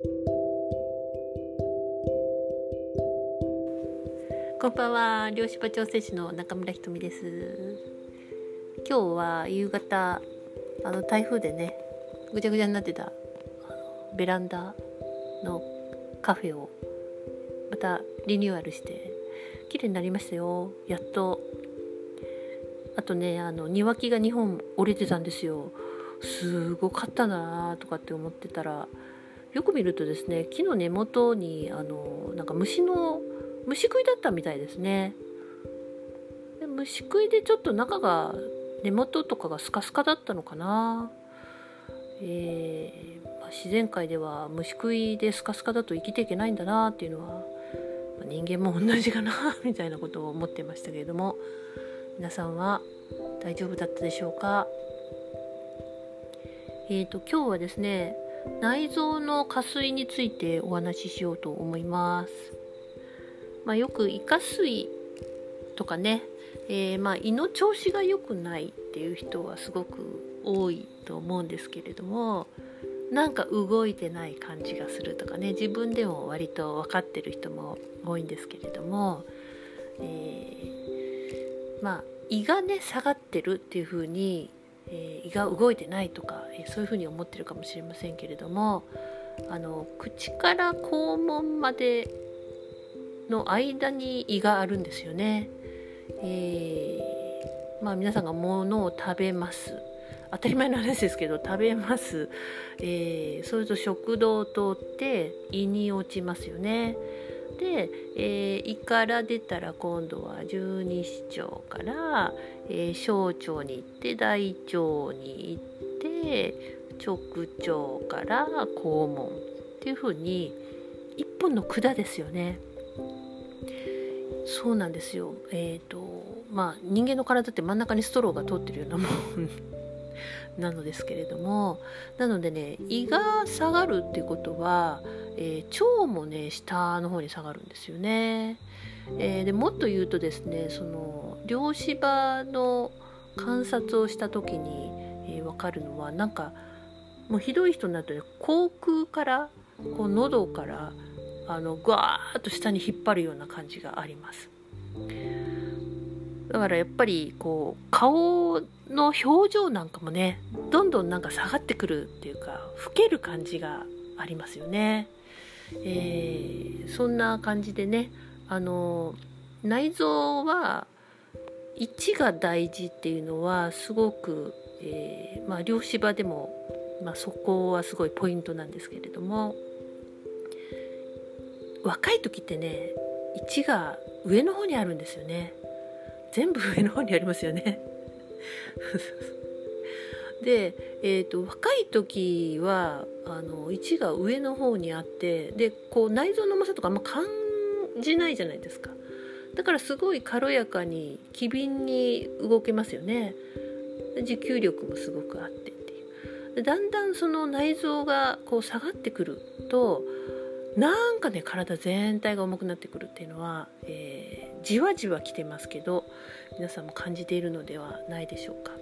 こんばんは漁師場調整士の中村ひとみです。今日は夕方あの台風でねぐちゃぐちゃになってたあのベランダのカフェをまたリニューアルして綺麗になりましたよ。やっと。あとねあの庭木が2本折れてたんですよ。すごかったなとかって思ってたらよく見るとですね木の根元にあのなんか虫の虫食いだったみたいですね。で虫食いでちょっと中が根元とかがスカスカだったのかな。えー、まあ、自然界では虫食いでスカスカだと生きていけないんだなっていうのは、まあ、人間も同じかな みたいなことを思ってましたけれども。皆さんは大丈夫だったでしょうか？えーと今日はですね内臓の下垂についてお話ししようと思います。まあ、よく胃下垂とかね、えー、まあ胃の調子が良くないっていう人はすごく多いと思うんですけれどもなんか動いてない感じがするとかね自分でも割と分かってる人も多いんですけれども、えー、まあ胃がね下がってるっていうふうに、えー、胃が動いてないとか、えー、そういうふうに思ってるかもしれませんけれどもあの口から肛門までの間に胃があるんですよね。えー、まあ皆さんが物を食べます。当たり前の話ですけど食べます、えー、それと食道を通って胃に落ちますよねで、えー、胃から出たら今度は十二指腸から、えー、小腸に行って大腸に行って直腸から肛門っていうふうに一本の管ですよね。そうなんですよ。え、ー、とまあ人間の体って真ん中にストローが通ってるようなもん。なのですけれどもなのでね胃が下がるっていうことは、えー、腸もね下の方に下がるんですよね、えー、でもっと言うとですねその漁師場の観察をした時に、えー、分かるのはなんかもうひどい人になるとね口腔からこう喉からあのぐわーっと下に引っ張るような感じがあります。だからやっぱりこう顔の表情なんかもねどんどんなんか下がってくるっていうか老ける感じがありますよね、えー、そんな感じでねあの内臓は位置が大事っていうのはすごく、えー、まあ、漁師場でも、まあ、そこはすごいポイントなんですけれども若い時ってね1が上の方にあるんですよね。全部上の方にありますよね。で、えーと、若い時はあの1が上の方にあってでこう内臓の重さとかあんま感じないじゃないですか。だからすごい軽やかに機敏に動けますよね。持久力もすごくあってっていう。でだんだんその内臓がこう下がってくるとなんかね体全体が重くなってくるっていうのは、えー、じわじわ来てますけど皆さんも感じているのではないでしょうか。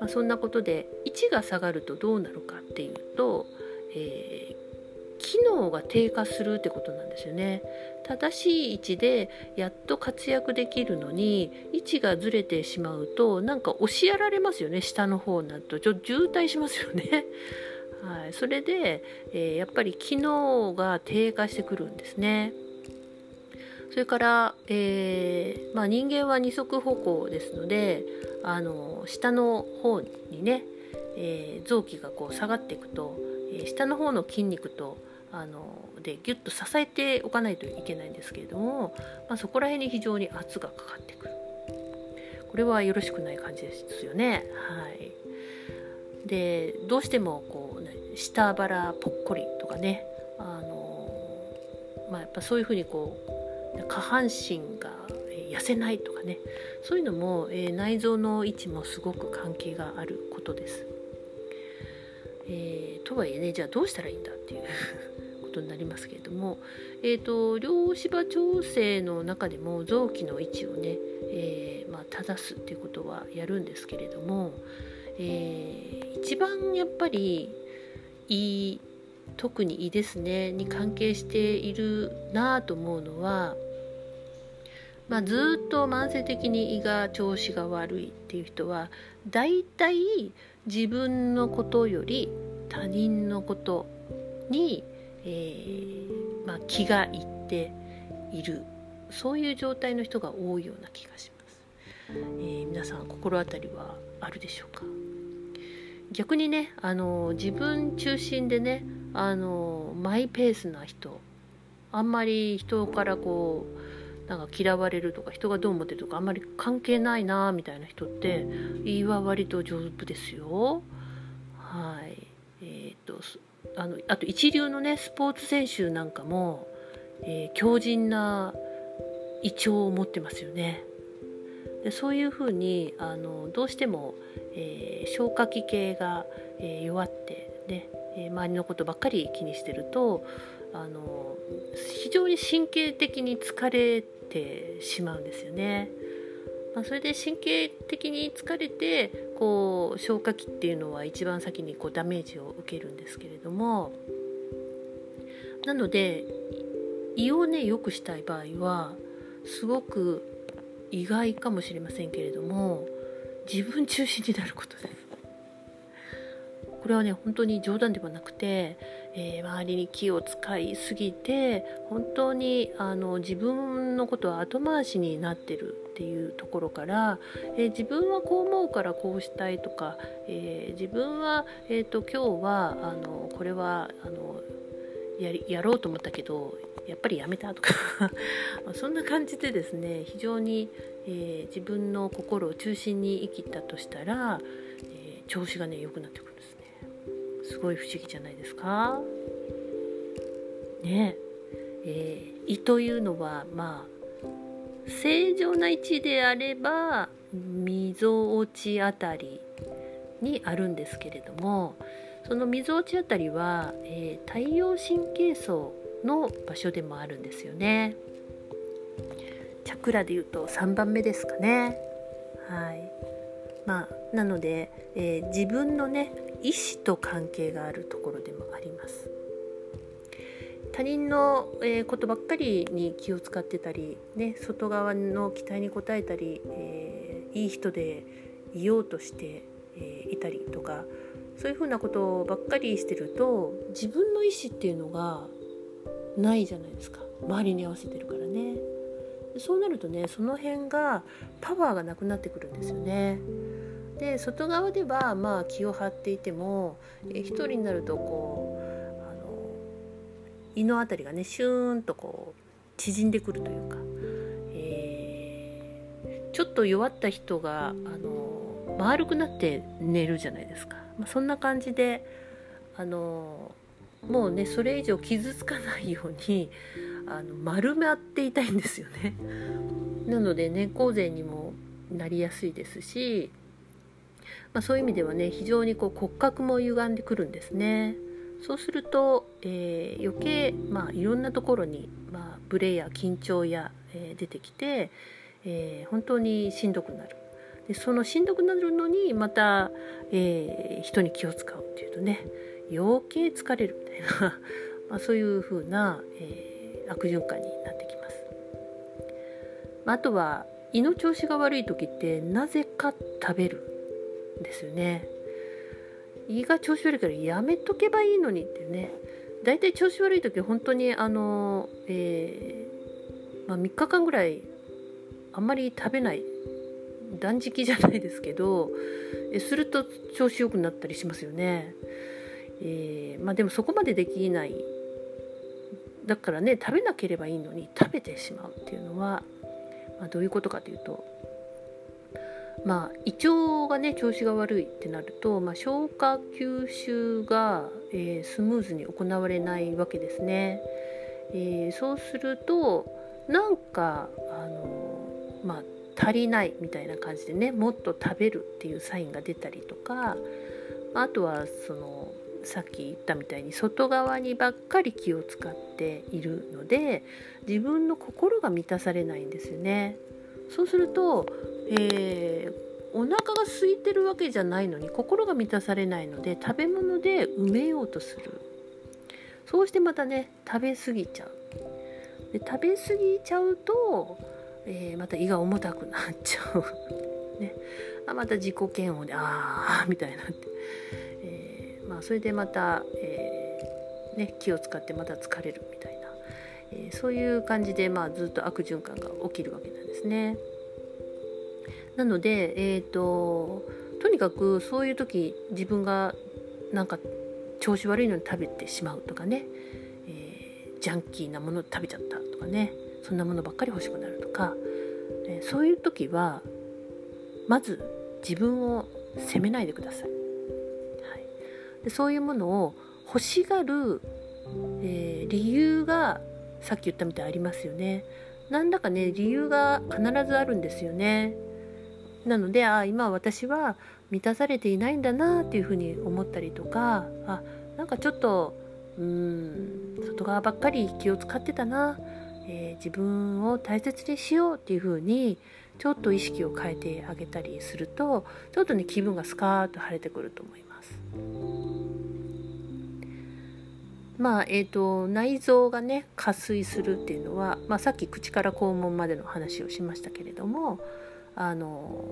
まあ、そんなことで位置が下がるとどうなるかっていうと、えー、機能が低下するってことなんですよね。正しい位置でやっと活躍できるのに位置がずれてしまうとなんか押しやられますよね下の方になるとちょっと渋滞しますよね。はい、それで、えー、やっぱり機能が低下してくるんですね。それから、えー、まあ、人間は二足歩行ですのであの下の方にね、えー、臓器がこう下がっていくと、え下の方の筋肉とあのでギュッと支えておかないといけないんですけれども、まあ、そこら辺に非常に圧がかかってくるこれはよろしくない感じですよね。はいでどうしてもこう、ね、下腹ぽっこりとかねあの、まあ、やっぱそういうふうにこう下半身が痩せないとかねそういうのも、えー、内臓の位置もすごく関係があることです。えー、とはいえねじゃあどうしたらいいんだっていう ことになりますけれども、えーと、両芝調整の中でも臓器の位置をね、えー、まあ、正すっていうことはやるんですけれども、えー、一番やっぱりいい特に胃ですねに関係しているなと思うのは、まあ、ずっと慢性的に胃が調子が悪いっていう人はだいたい自分のことより他人のことに、えー、まあ、気がいっている。そういう状態の人が多いような気がします、えー、皆さん心当たりはあるでしょうか？逆にねあの自分中心でねあのマイペースな人あんまり人からこうなんか嫌われるとか人がどう思ってるとかあんまり関係ないなみたいな人って言いは割と丈夫ですよ。はいえーと、あのあと一流のねスポーツ選手なんかも、えー、強靭な胃腸を持ってますよね。でそういうふうにあのどうしても、えー、消化器系が、えー、弱ってね、え周りのことばっかり気にしてるとあの非常に神経的に疲れてしまうんですよね。まあ、それで神経的に疲れてこう消化器っていうのは一番先にこうダメージを受けるんですけれどもなので胃をね良くしたい場合はすごく意外かもしれませんけれども自分中心になることです。これはね本当に冗談ではなくて、えー、周りに気を使いすぎて本当にあの自分のことは後回しになってるっていうところから、えー、自分はこう思うからこうしたいとか、えー、自分は、えーと、今日はあのこれはあのやりやろうと思ったけどやっぱりやめたとか。そんな感じでですね非常に、え、自分の心を中心に生きたとしたら、え、調子がね良くなってくる。すごい不思議じゃないですか。ね。えー、胃というのはまあ正常な位置であればみぞおちあたりにあるんですけれどもそのみぞおちあたりは、えー、太陽神経層の場所でもあるんですよね。チャクラでいうと3番目ですかね。はい。まあなので、えー、自分のね意思と関係があるところでもあります。他人の、え、ことばっかりに気を使ってたり、ね、外側の期待に応えたり、えー、いい人でいようとして、え、いたりとかそういうふうなことばっかりしてると自分の意思っていうのがないじゃないですか。周りに合わせてるからね。そうなるとねその辺がパワーがなくなってくるんですよね。で外側ではまあ気を張っていてもえ一人になるとこうあの胃の辺りがねシューンとこう縮んでくるというか、えー、ちょっと弱った人があの丸くなって寝るじゃないですか、まあ、そんな感じであのもうねそれ以上傷つかないようにあの丸まっていたいんですよね。なので猫背にもなりやすいですしまあ、そういう意味ではね非常にこう骨格も歪んでくるんですね。そうすると、えー、余計、まあ、いろんなところに、まあ、ブレや緊張や、えー、出てきて、えー、本当にしんどくなるでそのしんどくなるのにまた、え人に気を使うっていうとね余計疲れるみたいな まあそういう風な、え悪循環になってきます。まあとは胃の調子が悪い時ってなぜか食べるですよね。胃が調子悪いからやめとけばいいのにってね。大体調子悪い時本当にあの、えー、まあ、3日間ぐらいあんまり食べない断食じゃないですけどえすると調子良くなったりしますよね、えー、まあ、でもそこまでできない。だからね食べなければいいのに食べてしまうっていうのは、まあ、どういうことかというとまあ、胃腸がね調子が悪いってなると、まあ、消化吸収が、えー、スムーズに行われないわけですね。えー、そうするとなんかあの、まあ、足りないみたいな感じでねもっと食べるっていうサインが出たりとかあとはそのさっき言ったみたいに外側にばっかり気を使っているので自分の心が満たされないんですよね。そうするとえー、お腹が空いてるわけじゃないのに心が満たされないので食べ物で埋めようとする。そうしてまたね食べ過ぎちゃう。で食べ過ぎちゃうと、えー、また胃が重たくなっちゃう。ね。あまた自己嫌悪でああみたいなって、えー、まあ、それでまた、えー、ね、気を使ってまた疲れるみたいな、えそういう感じで、まあ、ずっと悪循環が起きるわけなんですね。なので、えーと、とにかくそういう時自分がなんか調子悪いのに食べてしまうとかね、えー、ジャンキーなもの食べちゃったとかねそんなものばっかり欲しくなるとか、えー、そういう時はまず自分を責めないでください。はい、でそういうものを欲しがる、えー、理由がさっき言ったみたいありますよね。何らかね理由が必ずあるんですよね。なのであ今私は満たされていないんだなっていうふうに思ったりとかあなんかちょっとうん外側ばっかり気を使ってたな、えー、自分を大切にしようっていうふうにちょっと意識を変えてあげたりするとちょっとね気分がスカーッと晴れてくると思います。まあえーと、内臓がね加水するっていうのは、まあ、さっき口から肛門までの話をしましたけれどもあの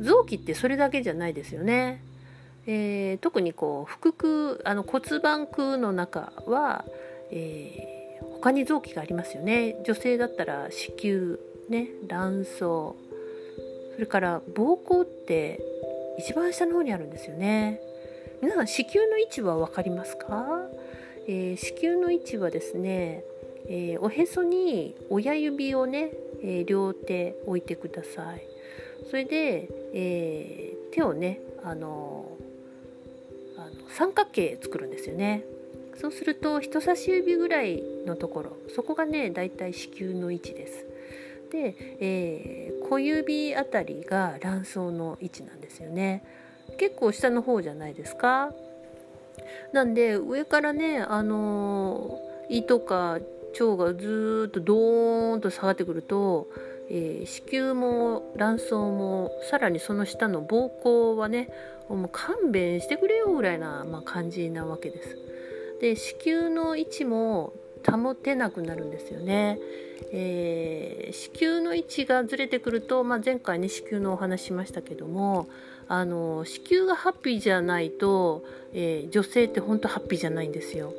臓器ってそれだけじゃないですよね。えー、特にこう腹腔あの骨盤腔の中は、えー、他に臓器がありますよね。女性だったら子宮ね卵巣それから膀胱って一番下の方にあるんですよね。皆さん子宮の位置は分かりますか、えー、子宮の位置はですね、え、おへそに親指をね、えー、両手置いてください。それで、え手をねあのあの三角形作るんですよね。そうすると人差し指ぐらいのところそこがねだいたい子宮の位置です。で、えー、小指あたりが卵巣の位置なんですよね。結構下の方じゃないですか。なんで上からねあのー、胃とか腸がずっとドーンと下がってくると、えー、子宮も卵巣もさらにその下の膀胱はねもう勘弁してくれよぐらいな、まあ、感じなわけです。で子宮の位置も保てなくなるんですよね。えー、子宮の位置がずれてくると、まあ、前回ね子宮のお話しましたけどもあの子宮がハッピーじゃないと、えー、女性って本当ハッピーじゃないんですよ。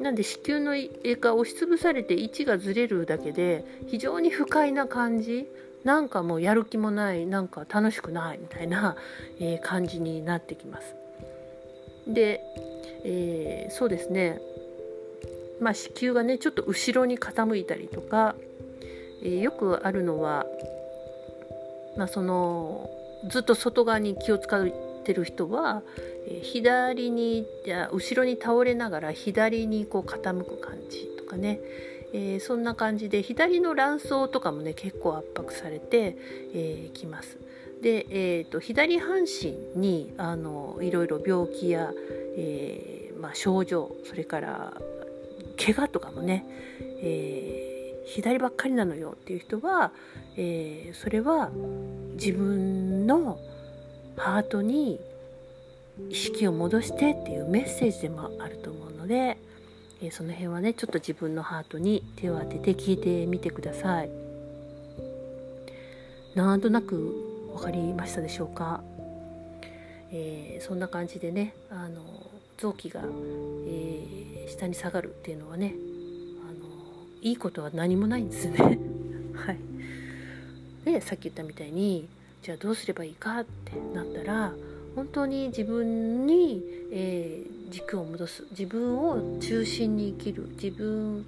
なんで子宮の絵が押しつぶされて位置がずれるだけで非常に不快な感じなんかもうやる気もないなんか楽しくないみたいな、えー、感じになってきます。で、えー、そうですねまあ、子宮がねちょっと後ろに傾いたりとか、えー、よくあるのは、まあ、そのずっと外側に気を使ってる人は、え、左に後ろに倒れながら左にこう傾く感じとかね、えー、そんな感じで左の卵巣とかもね結構圧迫されて、えー、ます。で、えーと、左半身にあのいろいろ病気や、えーまあ、症状それから怪我とかもね、えー、左ばっかりなのよっていう人は、えー、それは自分のハートに意識を戻してっていうメッセージでもあると思うので、えー、その辺はねちょっと自分のハートに手を当てて聞いてみてください。なんとなく分かりましたでしょうか、えー、そんな感じでねあの臓器が、えー、下に下がるっていうのはねあのいいことは何もないんですね。はい、でさっき言ったみたいにじゃあどうすればいいかってなったら本当に自分に、えー、軸を戻す。自分を中心に生きる。自分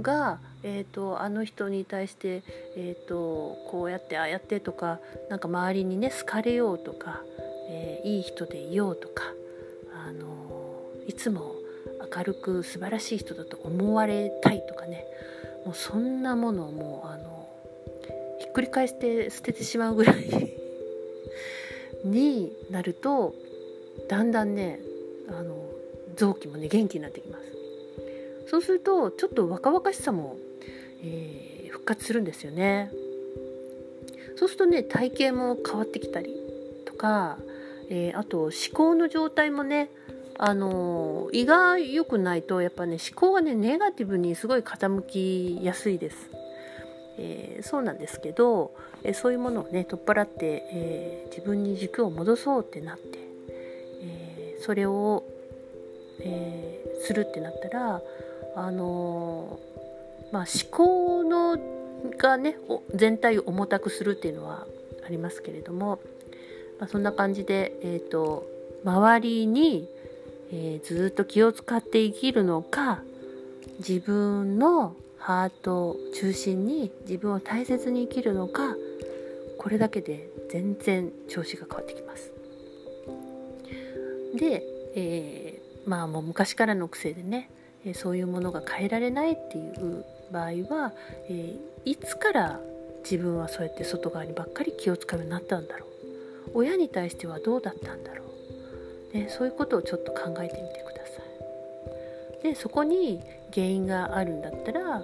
が、えーと、あの人に対して、えーと、こうやってああやってとかなんか周りにね好かれようとか、えー、いい人でいようとかあのいつも明るく素晴らしい人だと思われたいとかね。もうそんなものをもうあのくり返して捨ててしまうぐらい。になるとだんだんねあの臓器もね元気になってきます。そうするとちょっと若々しさも、えー、復活するんですよね。そうするとね体型も変わってきたりとか、えー、あと思考の状態もねあの胃が良くないとやっぱね思考がねネガティブにすごい傾きやすいです。えー、そうなんですけど、えー、そういうものをね取っ払って、えー、自分に軸を戻そうってなって、えそれを、えするってなったらあのまあ、思考のがね全体を重たくするっていうのはありますけれども、まあ、そんな感じで、えーと、周りに、え、ずっと気を使って生きるのか自分のハートを中心に自分を大切に生きるのかこれだけで全然調子が変わってきます。で、えー、まあもう昔からの癖でねそういうものが変えられないっていう場合は、えー、いつから自分はそうやって外側にばっかり気を使うようになったんだろう親に対してはどうだったんだろう、ね、そういうことをちょっと考えてみてください。でそこに原因があるんだったら、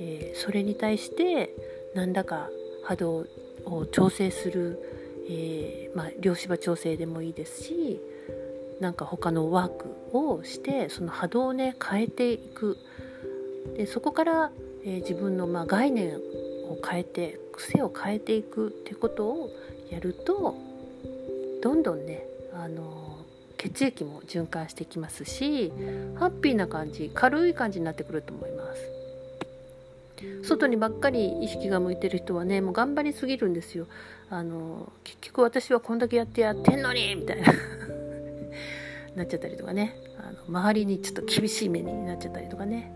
えー、それに対して何らか波動を調整する、えー、まあ、両芝調整でもいいですしなんか他のワークをしてその波動をね変えていく。でそこから、えー、自分のまあ概念を変えて癖を変えていくってことをやるとどんどんねあの血液も循環してきますしハッピーな感じ軽い感じになってくると思います。外にばっかり意識が向いてる人はねもう頑張りすぎるんですよ。あの結局私はこんだけやってやってんのにみたいな。なっちゃったりとかね。あの周りにちょっと厳しい目になっちゃったりとかね。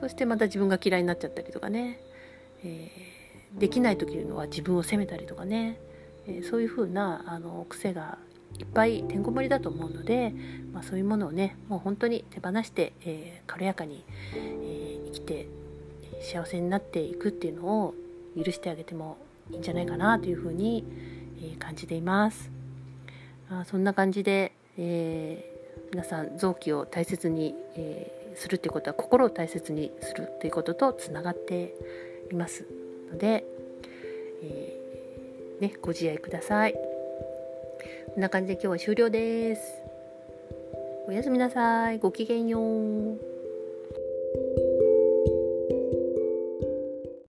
そしてまた自分が嫌いになっちゃったりとかね、えー、できない時のは自分を責めたりとかね、えー、そういう風なあな癖がいっぱいてんこ盛りだと思うので、まあ、そういうものをねもう本当に手放して、えー、軽やかに、え生きて幸せになっていくっていうのを許してあげてもいいんじゃないかなというふうに、え感じています。あそんな感じで、え皆さん臓器を大切に、えするっていうことは心を大切にするということとつながっていますので、えー、ね、ご自愛ください。こんな感じで今日は終了です。おやすみなさい。ごきげんよう。